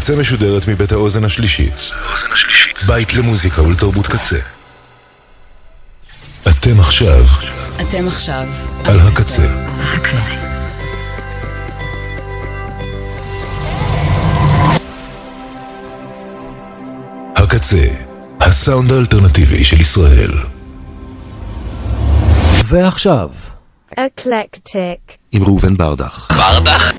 קצה משודרת מבית האוזן השלישית. בית למוזיקה ולתרבות קצה. אתם עכשיו. אתם עכשיו. על הקצה. הקצה. הקצה, הסאונד האלטרנטיבי של ישראל. ועכשיו. אקלקטיק. עם ראובן ברדך. ברדך?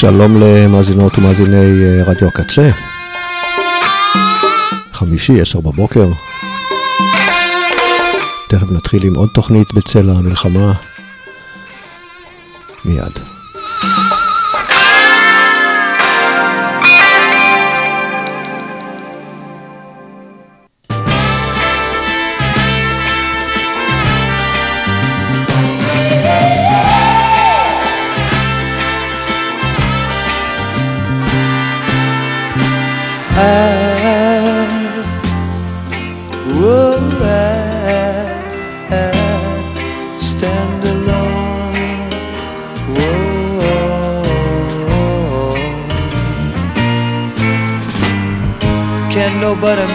שלום למאזינות ומאזיני אה, רדיו הקצה. חמישי, עשר בבוקר. תכף נתחיל עם עוד תוכנית בצל המלחמה. מיד. but a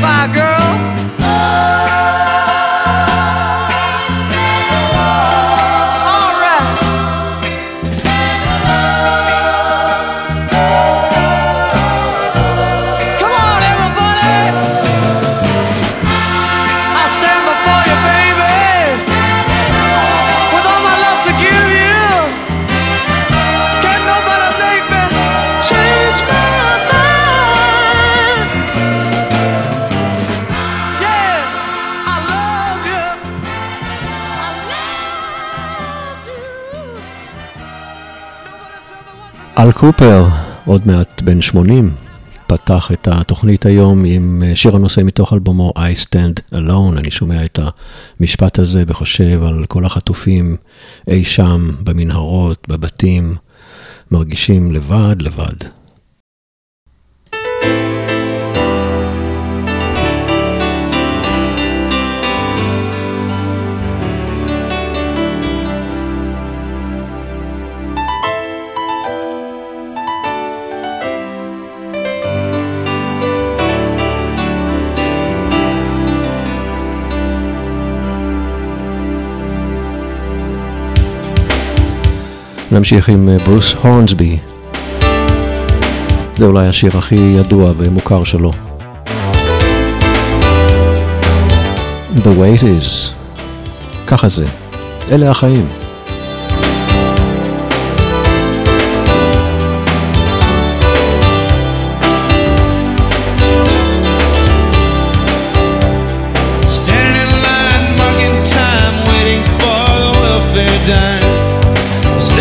My girl. קופר, עוד מעט בן 80, פתח את התוכנית היום עם אה, שיר הנושא מתוך אלבומו I Stand Alone. אני שומע את המשפט הזה וחושב על כל החטופים אי שם, במנהרות, בבתים, מרגישים לבד, לבד. נמשיך עם ברוס הורנסבי. זה אולי השיר הכי ידוע ומוכר שלו. The way it is. ככה זה. אלה החיים.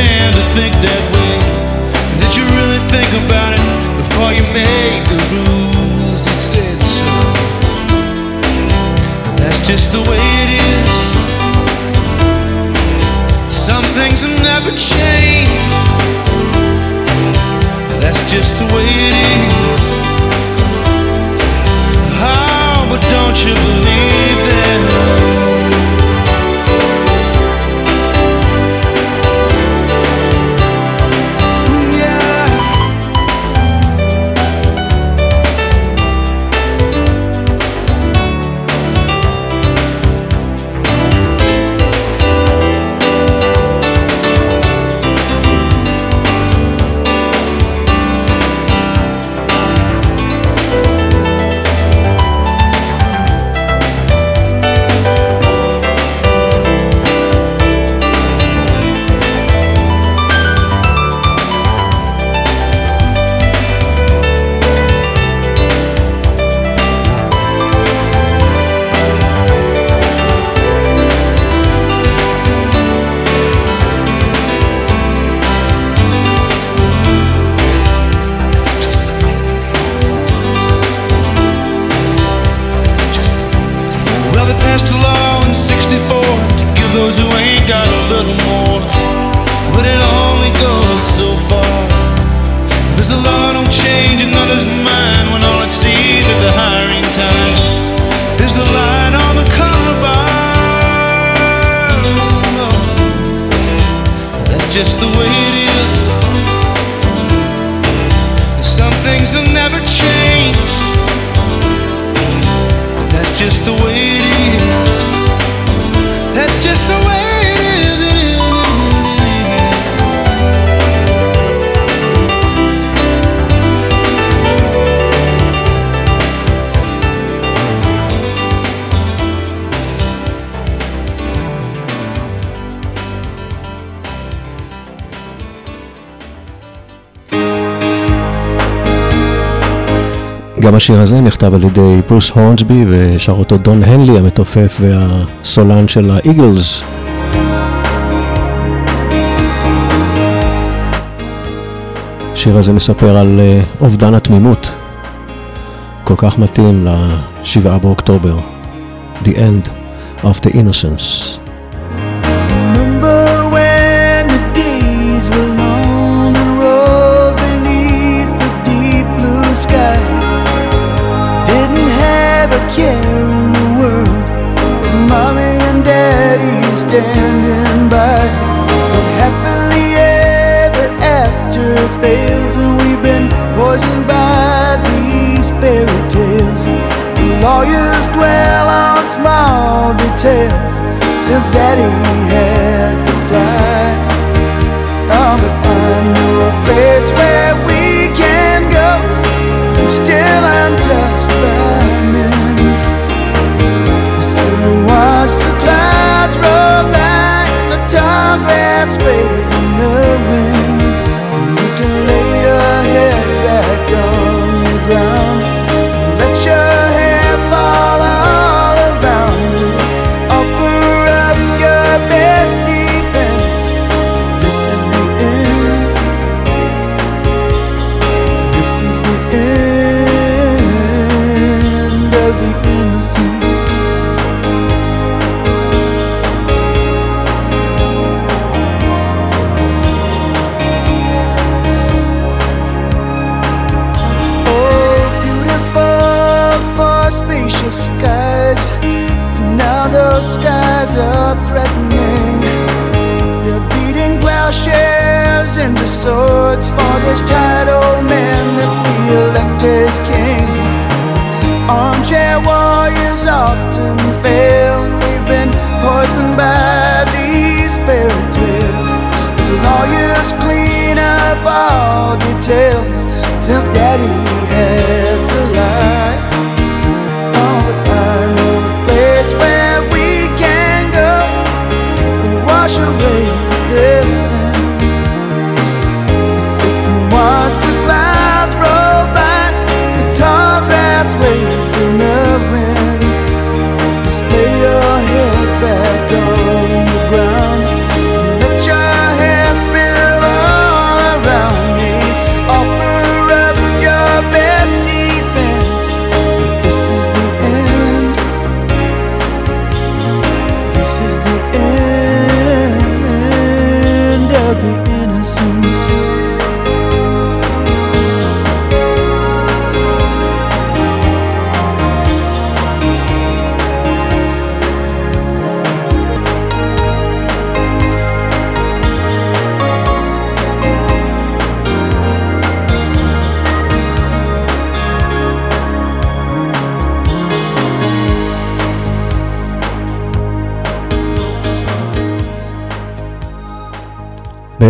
stand to think that גם השיר הזה נכתב על ידי ברוס הורנסבי ושר אותו דון הנלי המתופף והסולן של האיגלס. השיר הזה מספר על אה, אובדן התמימות, כל כך מתאים ל-7 באוקטובר, The End of the Innocence. Care in the world, with mommy and daddy standing by. But happily ever after fails, and we've been poisoned by these fairy tales. The lawyers dwell on small details since daddy had to fly. Oh, but I know a place where grass swords for this title man that we elected king. Armchair warriors often fail, and we've been poisoned by these fairy tales. The lawyers clean up all details since Daddy had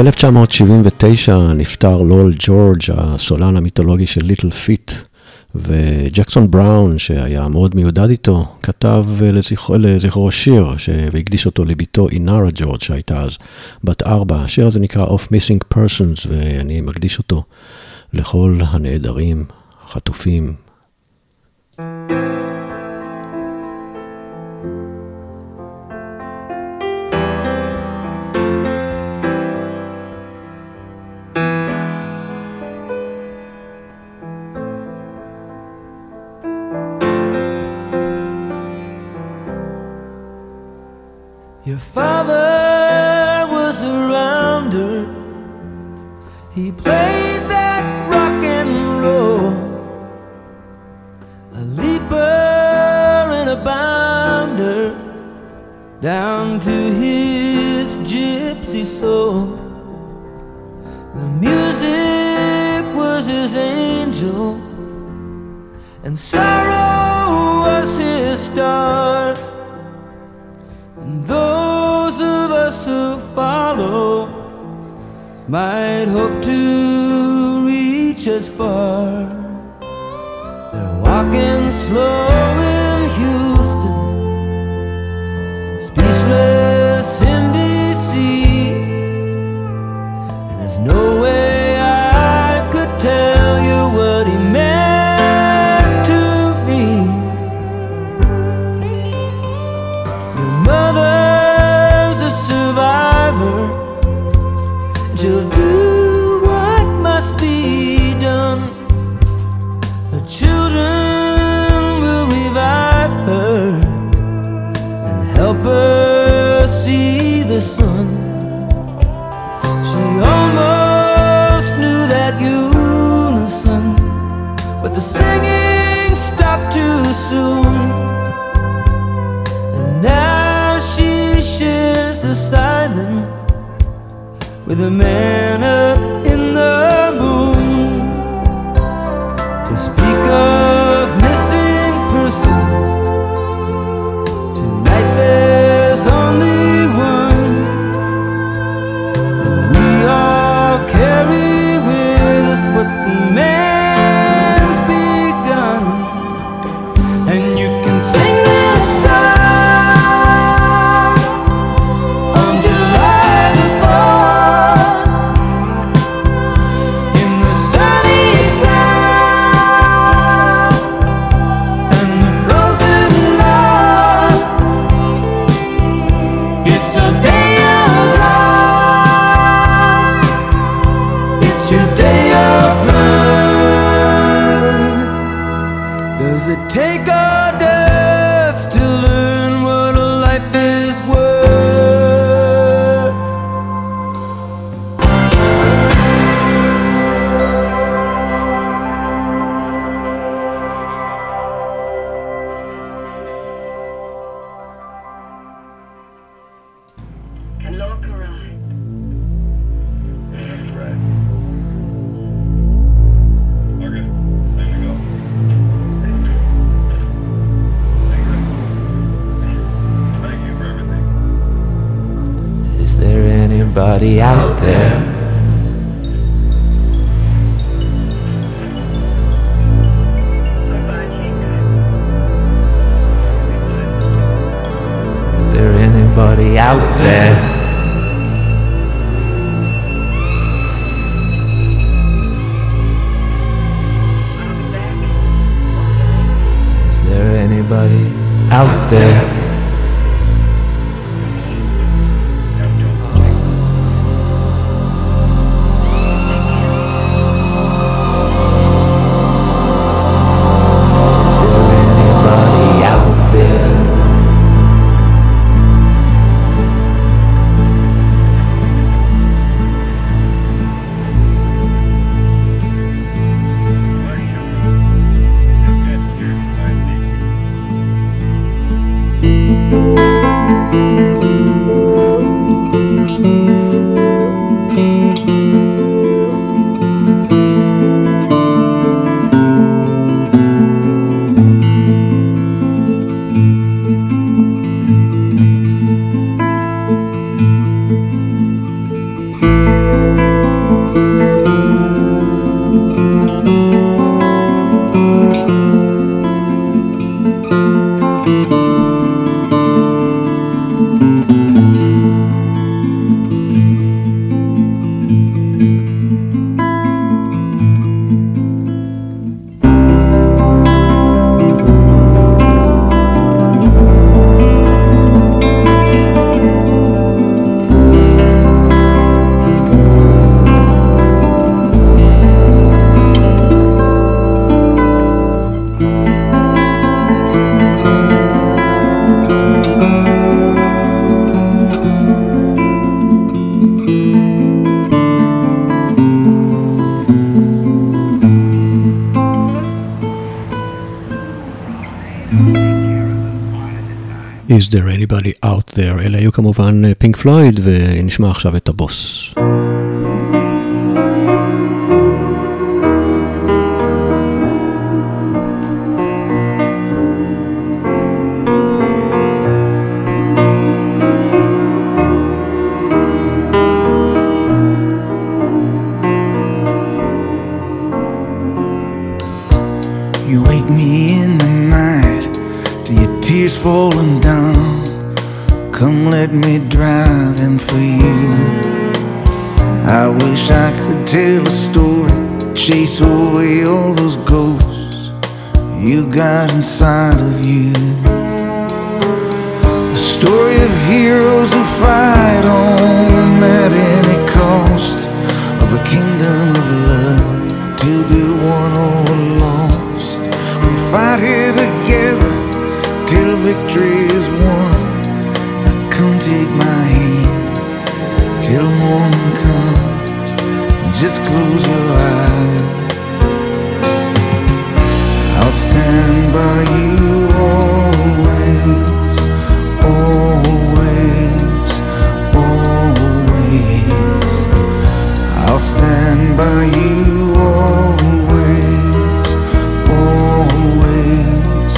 ב-1979 נפטר לול ג'ורג', הסולן המיתולוגי של ליטל פיט, וג'קסון בראון, שהיה מאוד מיודד איתו, כתב לזכרו, לזכרו שיר והקדיש אותו לביתו אינרה ג'ורג', שהייתה אז בת ארבע. השיר הזה נקרא Of Missing Persons, ואני מקדיש אותו לכל הנעדרים, החטופים. Your He played that rock and roll. A leaper and a bounder down to his gypsy soul. The music was his angel, and sorrow was his star. Might hope to reach as far. They're walking slow 내 there anybody out there? אלה היו כמובן פינק פלויד, ונשמע עכשיו את הבוס. I wish I could tell a story, chase away all those ghosts you got inside of you. A story of heroes who fight on at any cost, of a kingdom of love to be won or lost. We fight here together till victory is won. Come take my hand till morning comes. Just close your eyes. I'll stand by you always, always, always. I'll stand by you always, always,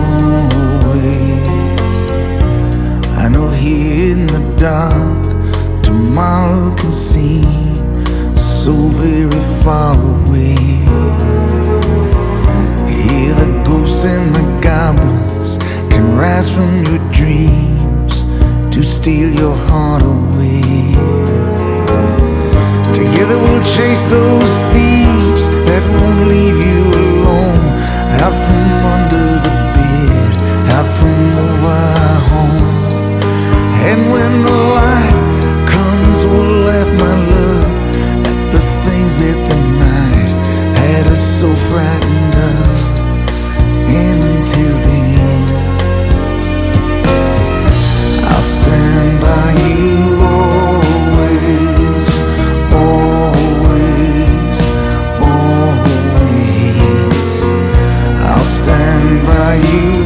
always. I know here in the dark, tomorrow can seem so very far away. Hear the ghosts and the goblins can rise from your dreams to steal your heart away. Together we'll chase those thieves that won't leave you alone. Out from under the bed, out from over home. And when the light my love at the things that the night had us so frightened of. And until then, I'll stand by you always, always, always. I'll stand by you.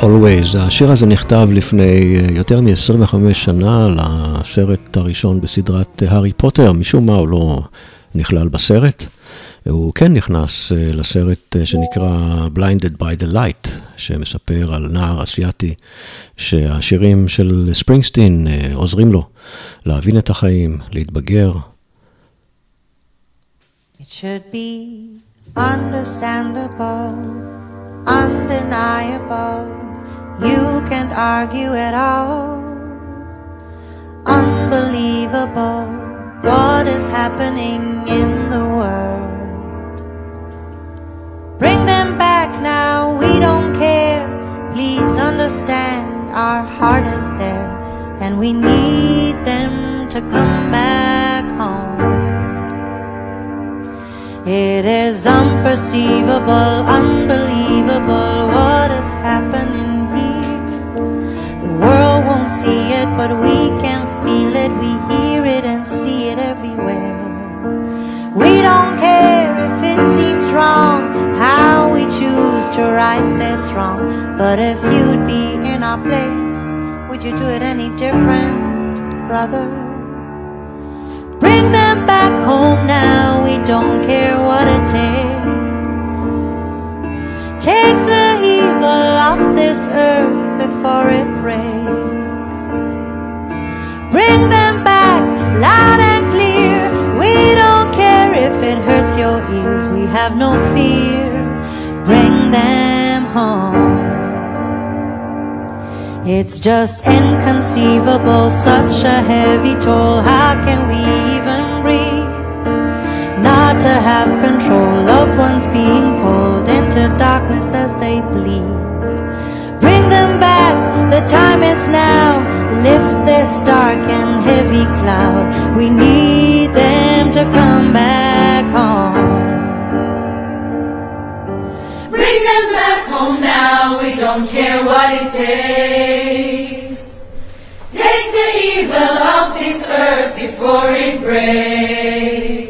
Always. השיר הזה נכתב לפני אה, יותר מ-25 שנה לסרט הראשון בסדרת אה, הארי פוטר, משום מה הוא לא נכלל בסרט. הוא כן נכנס אה, לסרט שנקרא Blinded by the Light, שמספר על נער אסיאתי שהשירים של ספרינגסטין עוזרים לו להבין את החיים, להתבגר. It should be understandable undeniable. You can't argue at all. Unbelievable what is happening in the world. Bring them back now, we don't care. Please understand, our heart is there, and we need them to come back home. It is unperceivable, unbelievable what is happening here. The world won't see it, but we can feel it. We hear it and see it everywhere. We don't care if it seems wrong, how we choose to right this wrong. But if you'd be in our place, would you do it any different, brother? Bring them back home now, we don't care what it takes. Take the evil off this earth before it breaks. Bring them back loud and clear, we don't care if it hurts your ears, we have no fear. Bring them home. It's just inconceivable, such a heavy toll. How can we even breathe? Not to have control, loved ones being pulled into darkness as they bleed. Bring them back, the time is now. Lift this dark and heavy cloud. We need them to come back home. Bring them back home now, we don't care what it takes. Take the evil off this earth before it breaks.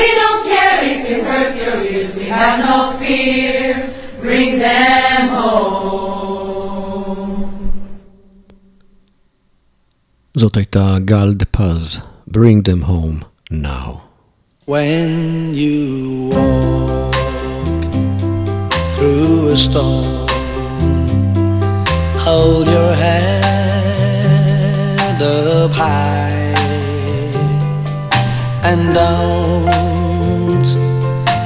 we don't care if it hurts your ears, we have no fear. Bring them home. זאת הייתה גל דה פז, Bring them home now. When you walk through a storm, hold your head up high and don't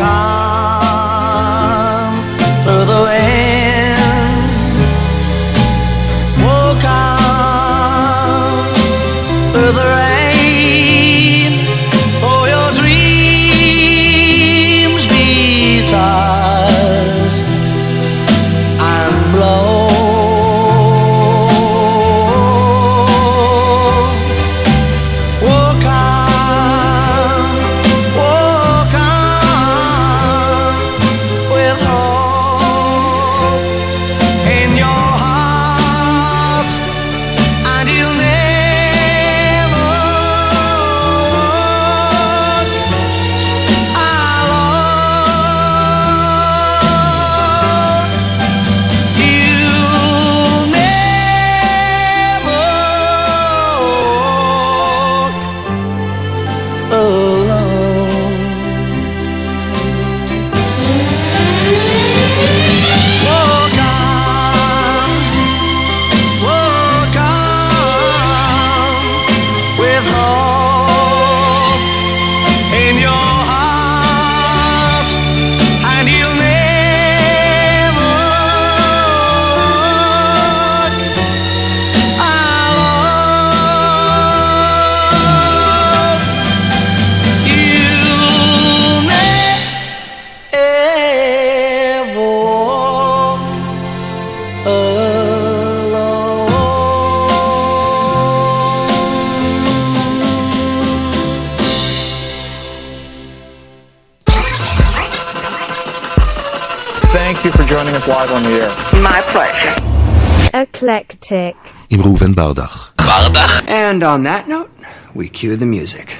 On through the wind. On that note, we cue the music.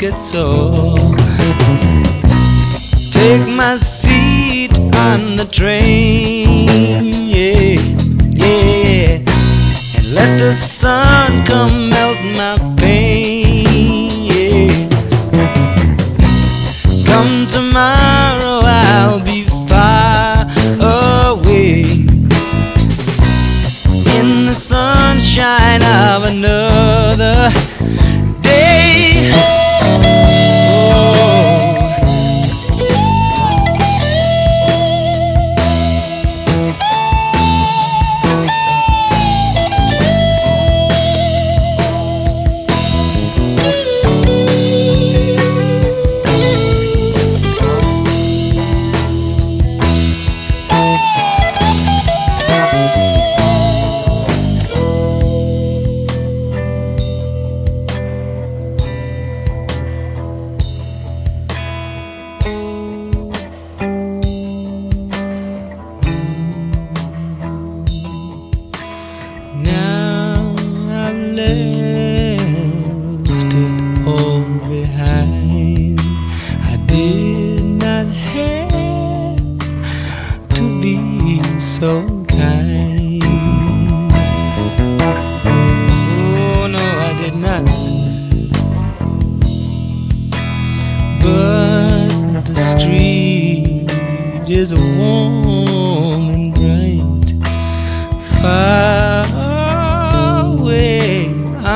Get sore. Take my seat on the train, yeah, yeah, and let the sun come sunshine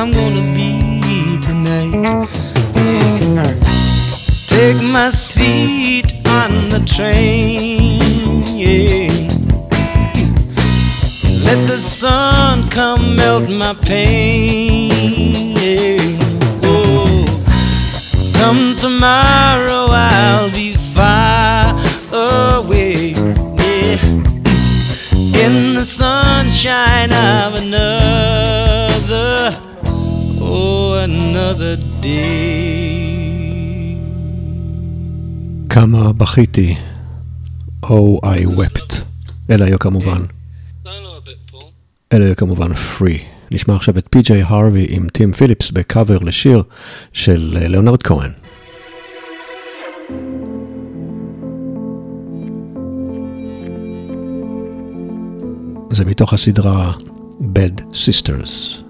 I'm gonna be tonight. Take my seat on the train, yeah. Let the sun come melt my pain, yeah. Oh, come tomorrow I'll be far away, yeah in the sunshine of another, another day. כמה בכיתי, Oh I wept. אלה היו כמובן. אלה היו כמובן פרי. נשמע עכשיו את פי.ג'יי הרווי עם טים פיליפס בקאבר לשיר של אה, ליאונרד כהן. זה מתוך הסדרה Bad Sisters.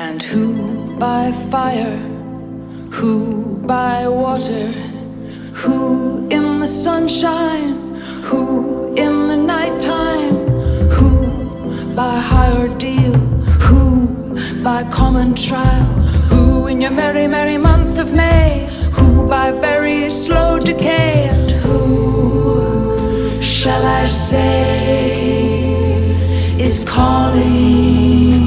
And who by fire, Who by water? Who in the sunshine? Who in the nighttime? Who by high ordeal? Who by common trial? Who in your merry, merry month of May? Who by very slow decay? And who shall I say is calling?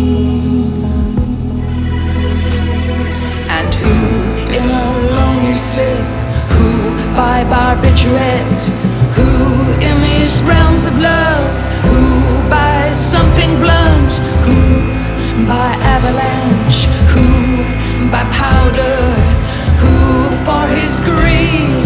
Slip? Who by barbiturate? Who in these realms of love? Who by something blunt? Who by avalanche? Who by powder? Who for his greed?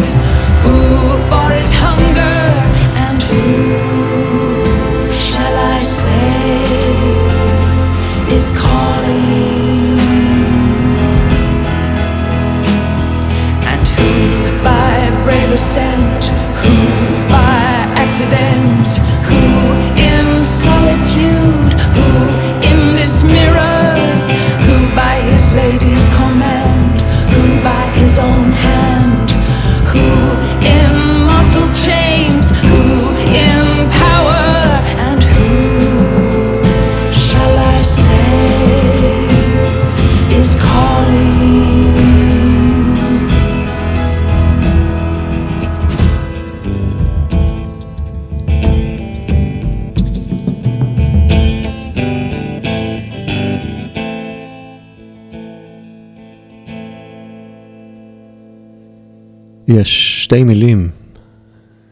שתי מילים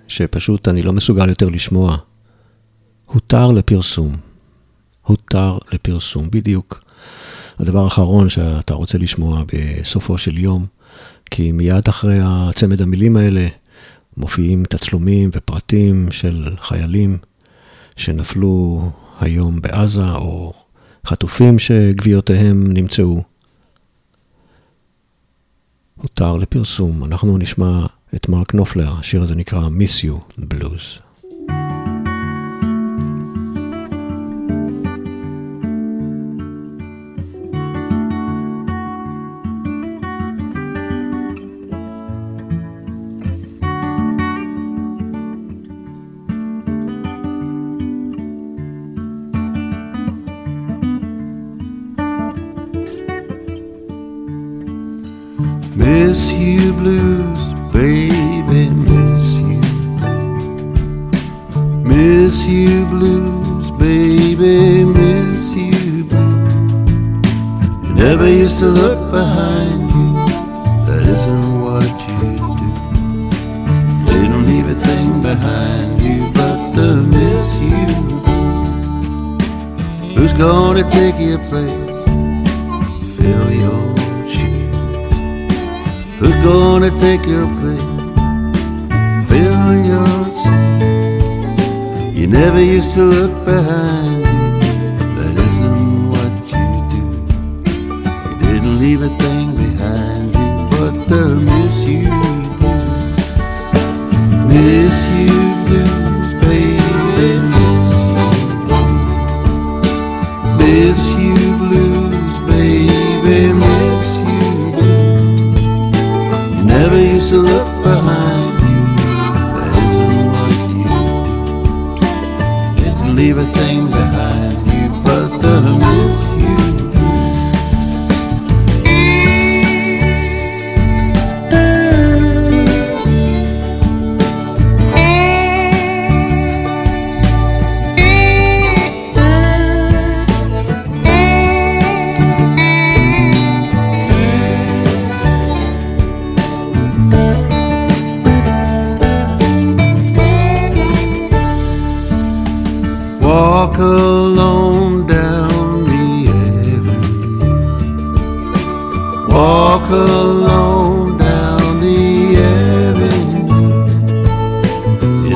שפשוט אני לא מסוגל יותר לשמוע. הותר לפרסום. הותר לפרסום, בדיוק. הדבר האחרון שאתה רוצה לשמוע בסופו של יום, כי מיד אחרי הצמד המילים האלה מופיעים תצלומים ופרטים של חיילים שנפלו היום בעזה, או חטופים שגוויותיהם נמצאו. הותר לפרסום. אנחנו נשמע את מרק נופלר, השיר הזה נקרא Miss You Blues. Miss you blues, baby, miss you. Miss you blues, baby, miss you. You never used to look behind you, that isn't what you do. They don't leave a thing behind you but the miss you. Who's gonna take your place? Fill your shoes. Who's gonna take your never used to look behind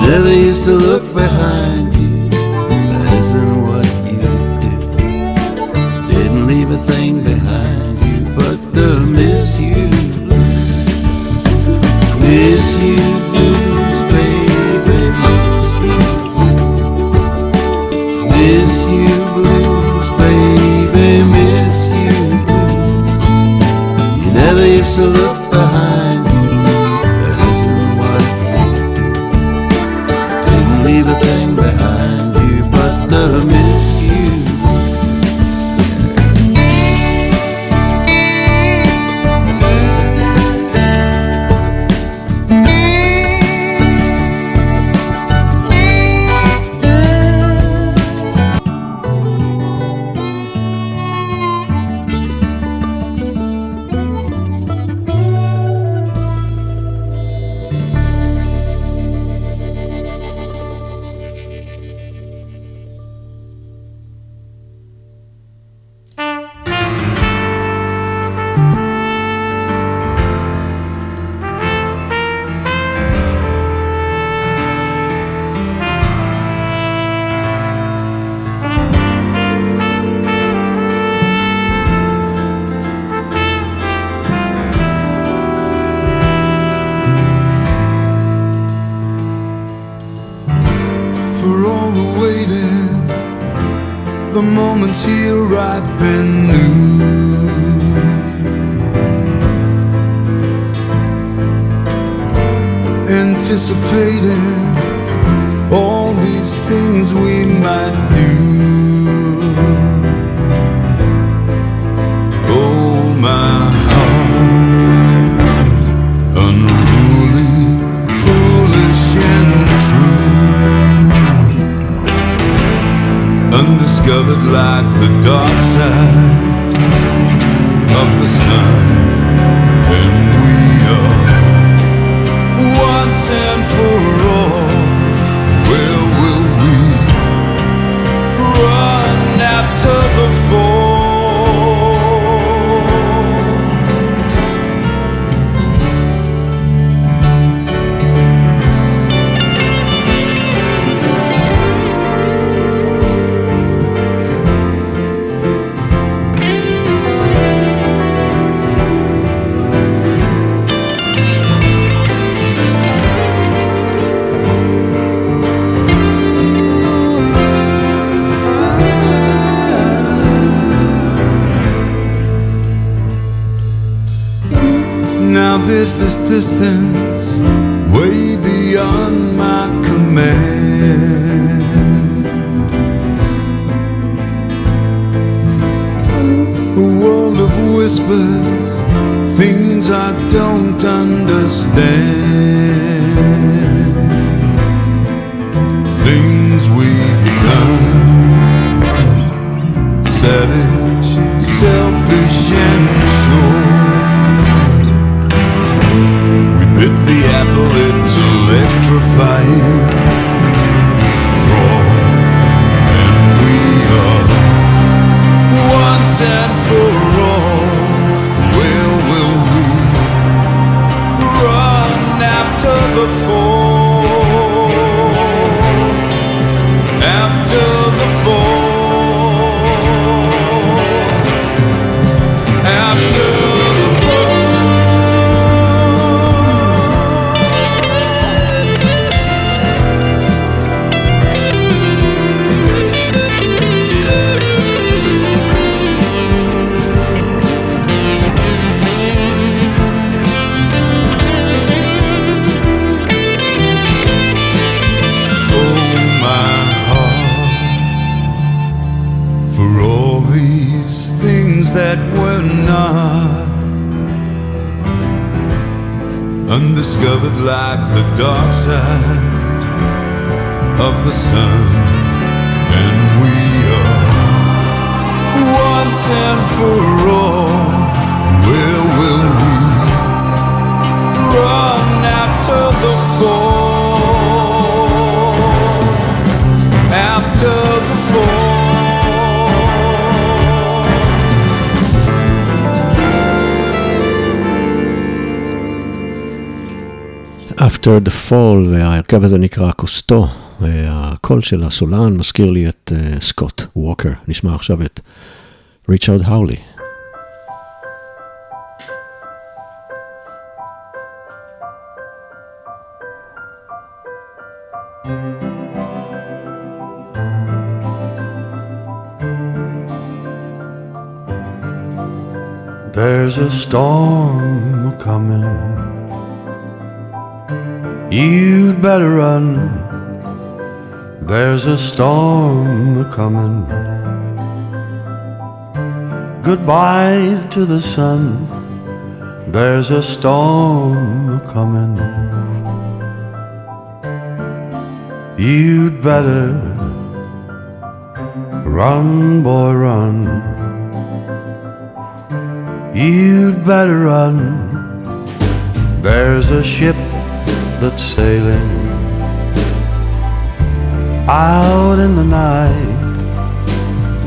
never used to look behind After the Fall, וההרכב הזה נקרא קוסטו, הקול של הסולן מזכיר לי את סקוט ווקר. נשמע עכשיו את ריצ'רד האולי. There's a storm coming. You'd better run. There's a storm coming. Goodbye to the sun. There's a storm coming. You'd better run, boy, run. You'd better run. There's a ship that's sailing out in the night.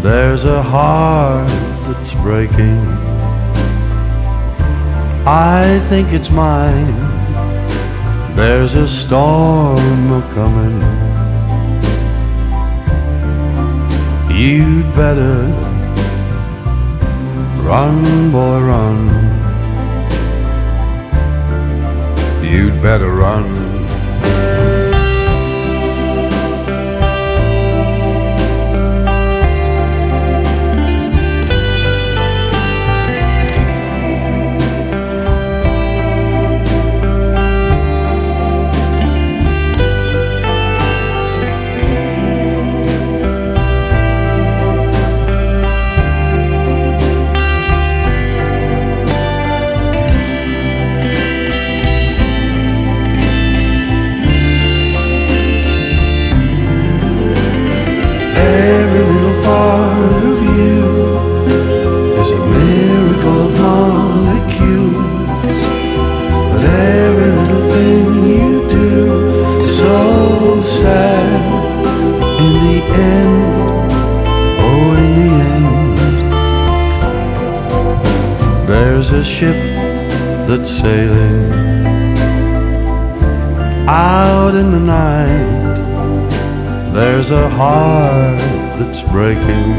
There's a heart that's breaking. I think it's mine. There's a storm a coming. You'd better run, boy, run. You'd better run. Out in the night. There's a heart that's breaking.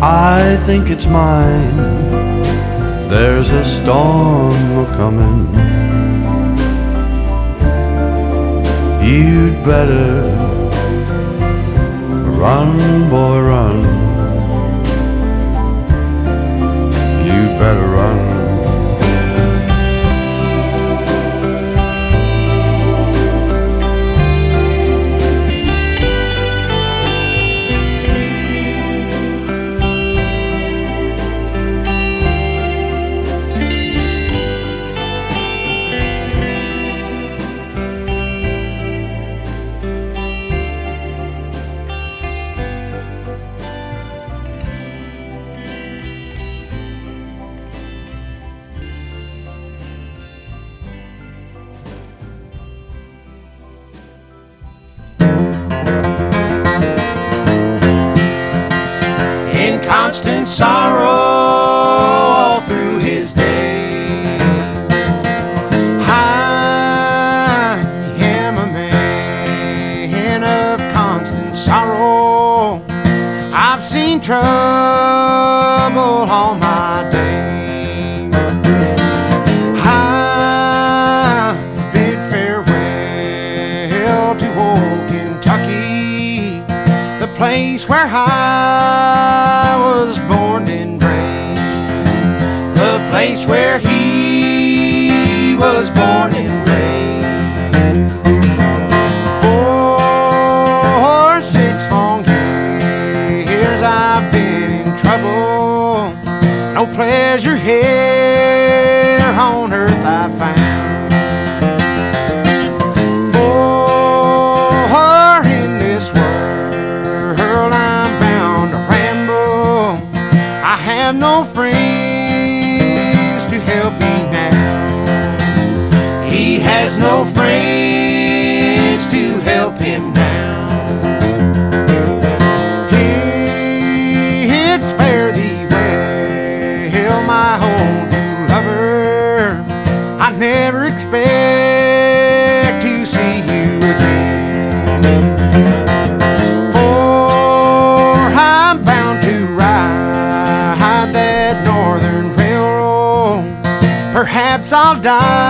I think it's mine. There's a storm coming. You'd better run, boy, run. You'd better run. Trouble, no pleasure here on earth Perhaps I'll die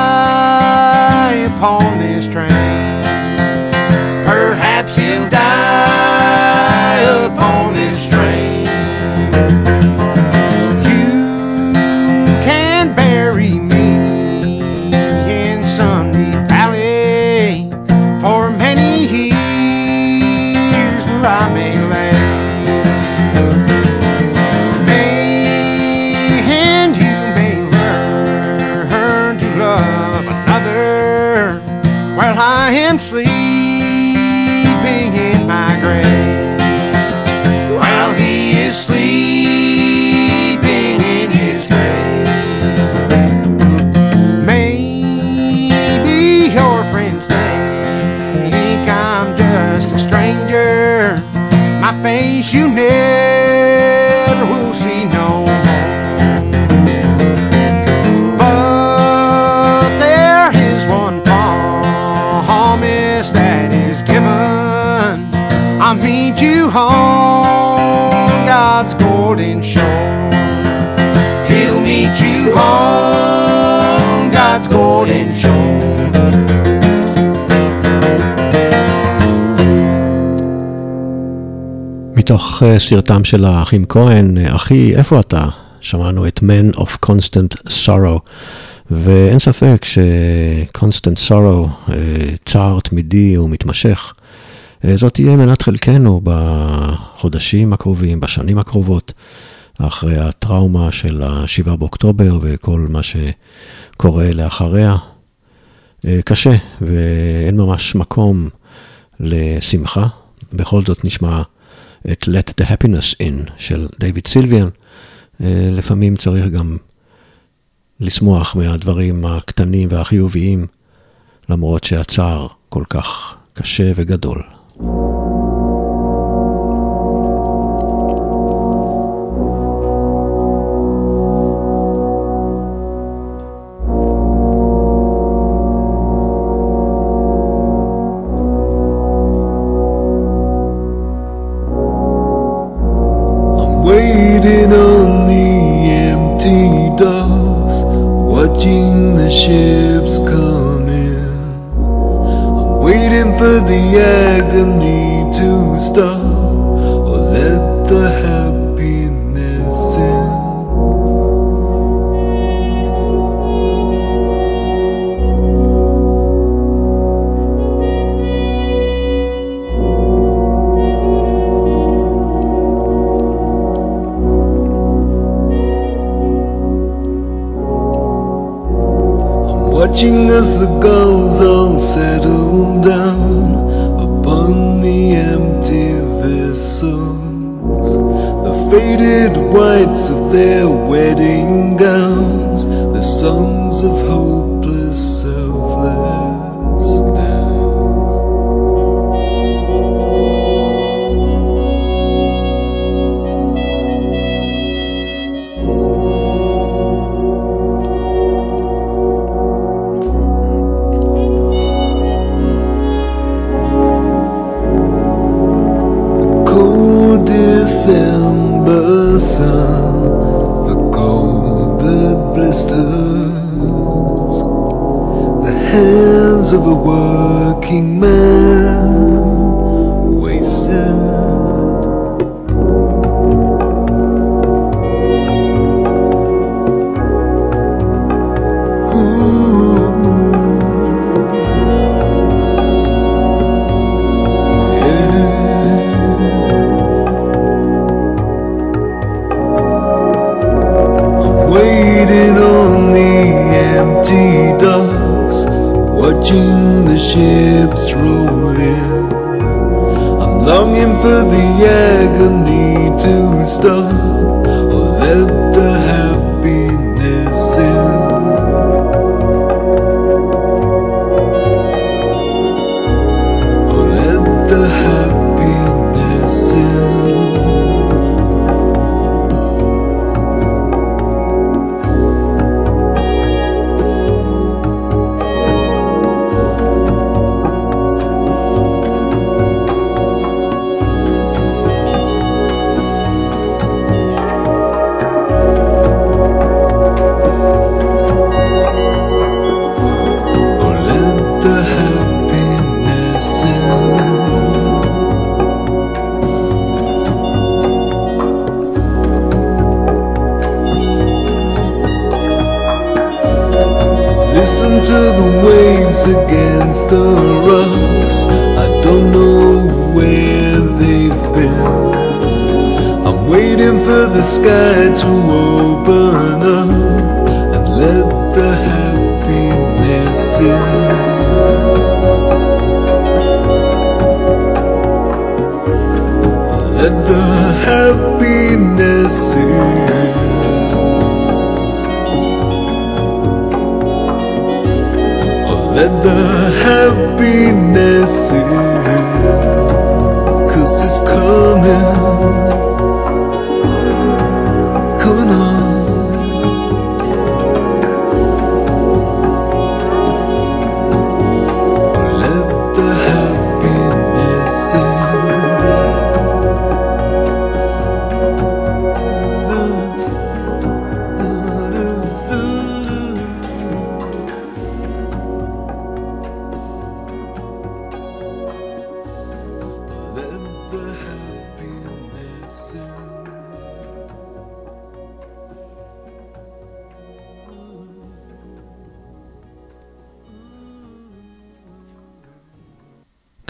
on God's golden shore. He'll meet you on God's golden shore. מתוך אה, סרטם של האחים כהן, אה, אחי, איפה אתה? שמענו את Man of Constant Sorrow, ואין ספק ש-Constant Sorrow, אה, צער תמידי ומתמשך, אה, זאת תהיה מנת חלקנו בחודשים הקרובים, בשנים הקרובות, אחרי הטראומה של ה-7 באוקטובר וכל מה שקורה לאחריה. אה, קשה, ואין ממש מקום לשמחה. בכל זאת נשמע את Let the Happiness In של דיוויד סילביאן. אה, לפעמים צריך גם לשמוח מהדברים הקטנים והחיוביים, למרות שהצער כל כך קשה וגדול. Watching Watching as the gulls all settle down upon the empty vessels, the faded whites of their wedding gowns, the songs of hopeless of a working man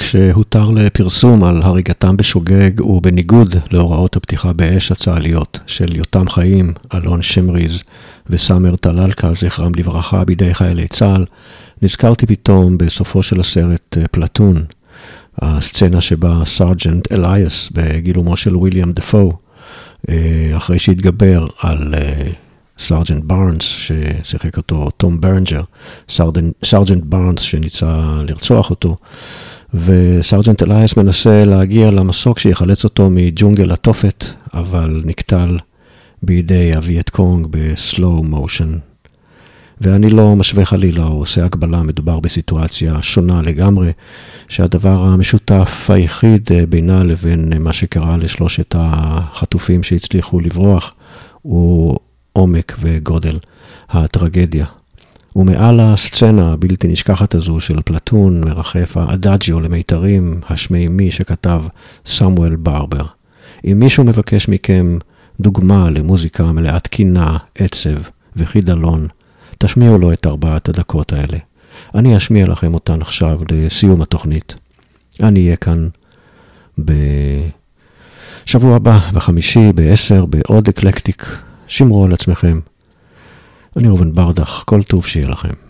כשהותר לפרסום על הריגתם בשוגג ובניגוד להוראות הפתיחה באש הצה"ליות של יותם חיים, אלון שמריז וסאמר טלאלקה, זכרם לברכה, בידי חיילי צה"ל, נזכרתי פתאום בסופו של הסרט אה, פלטון, הסצנה שבה סארג'נט אלייס בגילומו של ויליאם דפו, אה, אחרי שהתגבר על אה, סארג'נט בארנס, ששיחק אותו תום ברנג'ר, סארג'נט בארנס שניסה לרצוח אותו, וסארג'נט אלייס מנסה להגיע למסוק שיחלץ אותו מג'ונגל התופת, אבל נקטל בידי הווייט קונג בסלואו מושן. ואני לא משווה חלילה או עושה הקבלה, מדובר בסיטואציה שונה לגמרי, שהדבר המשותף היחיד אה, בינה לבין מה שקרה לשלושת החטופים שהצליחו לברוח הוא עומק וגודל הטרגדיה. ומעל הסצנה הבלתי נשכחת הזו של פלטון מרחף האדאג'יו למיתרים השמימי שכתב סמואל ברבר. אם מישהו מבקש מכם דוגמה למוזיקה מלאת קינה, עצב וחידלון, תשמיעו לו את ארבעת הדקות האלה. אני אשמיע לכם אותן עכשיו לסיום התוכנית. אני אהיה כאן בשבוע הבא, בחמישי, בעשר, בעוד אקלקטיק. שמרו על עצמכם. אני ראובן ברדך, כל טוב שיהיה לכם.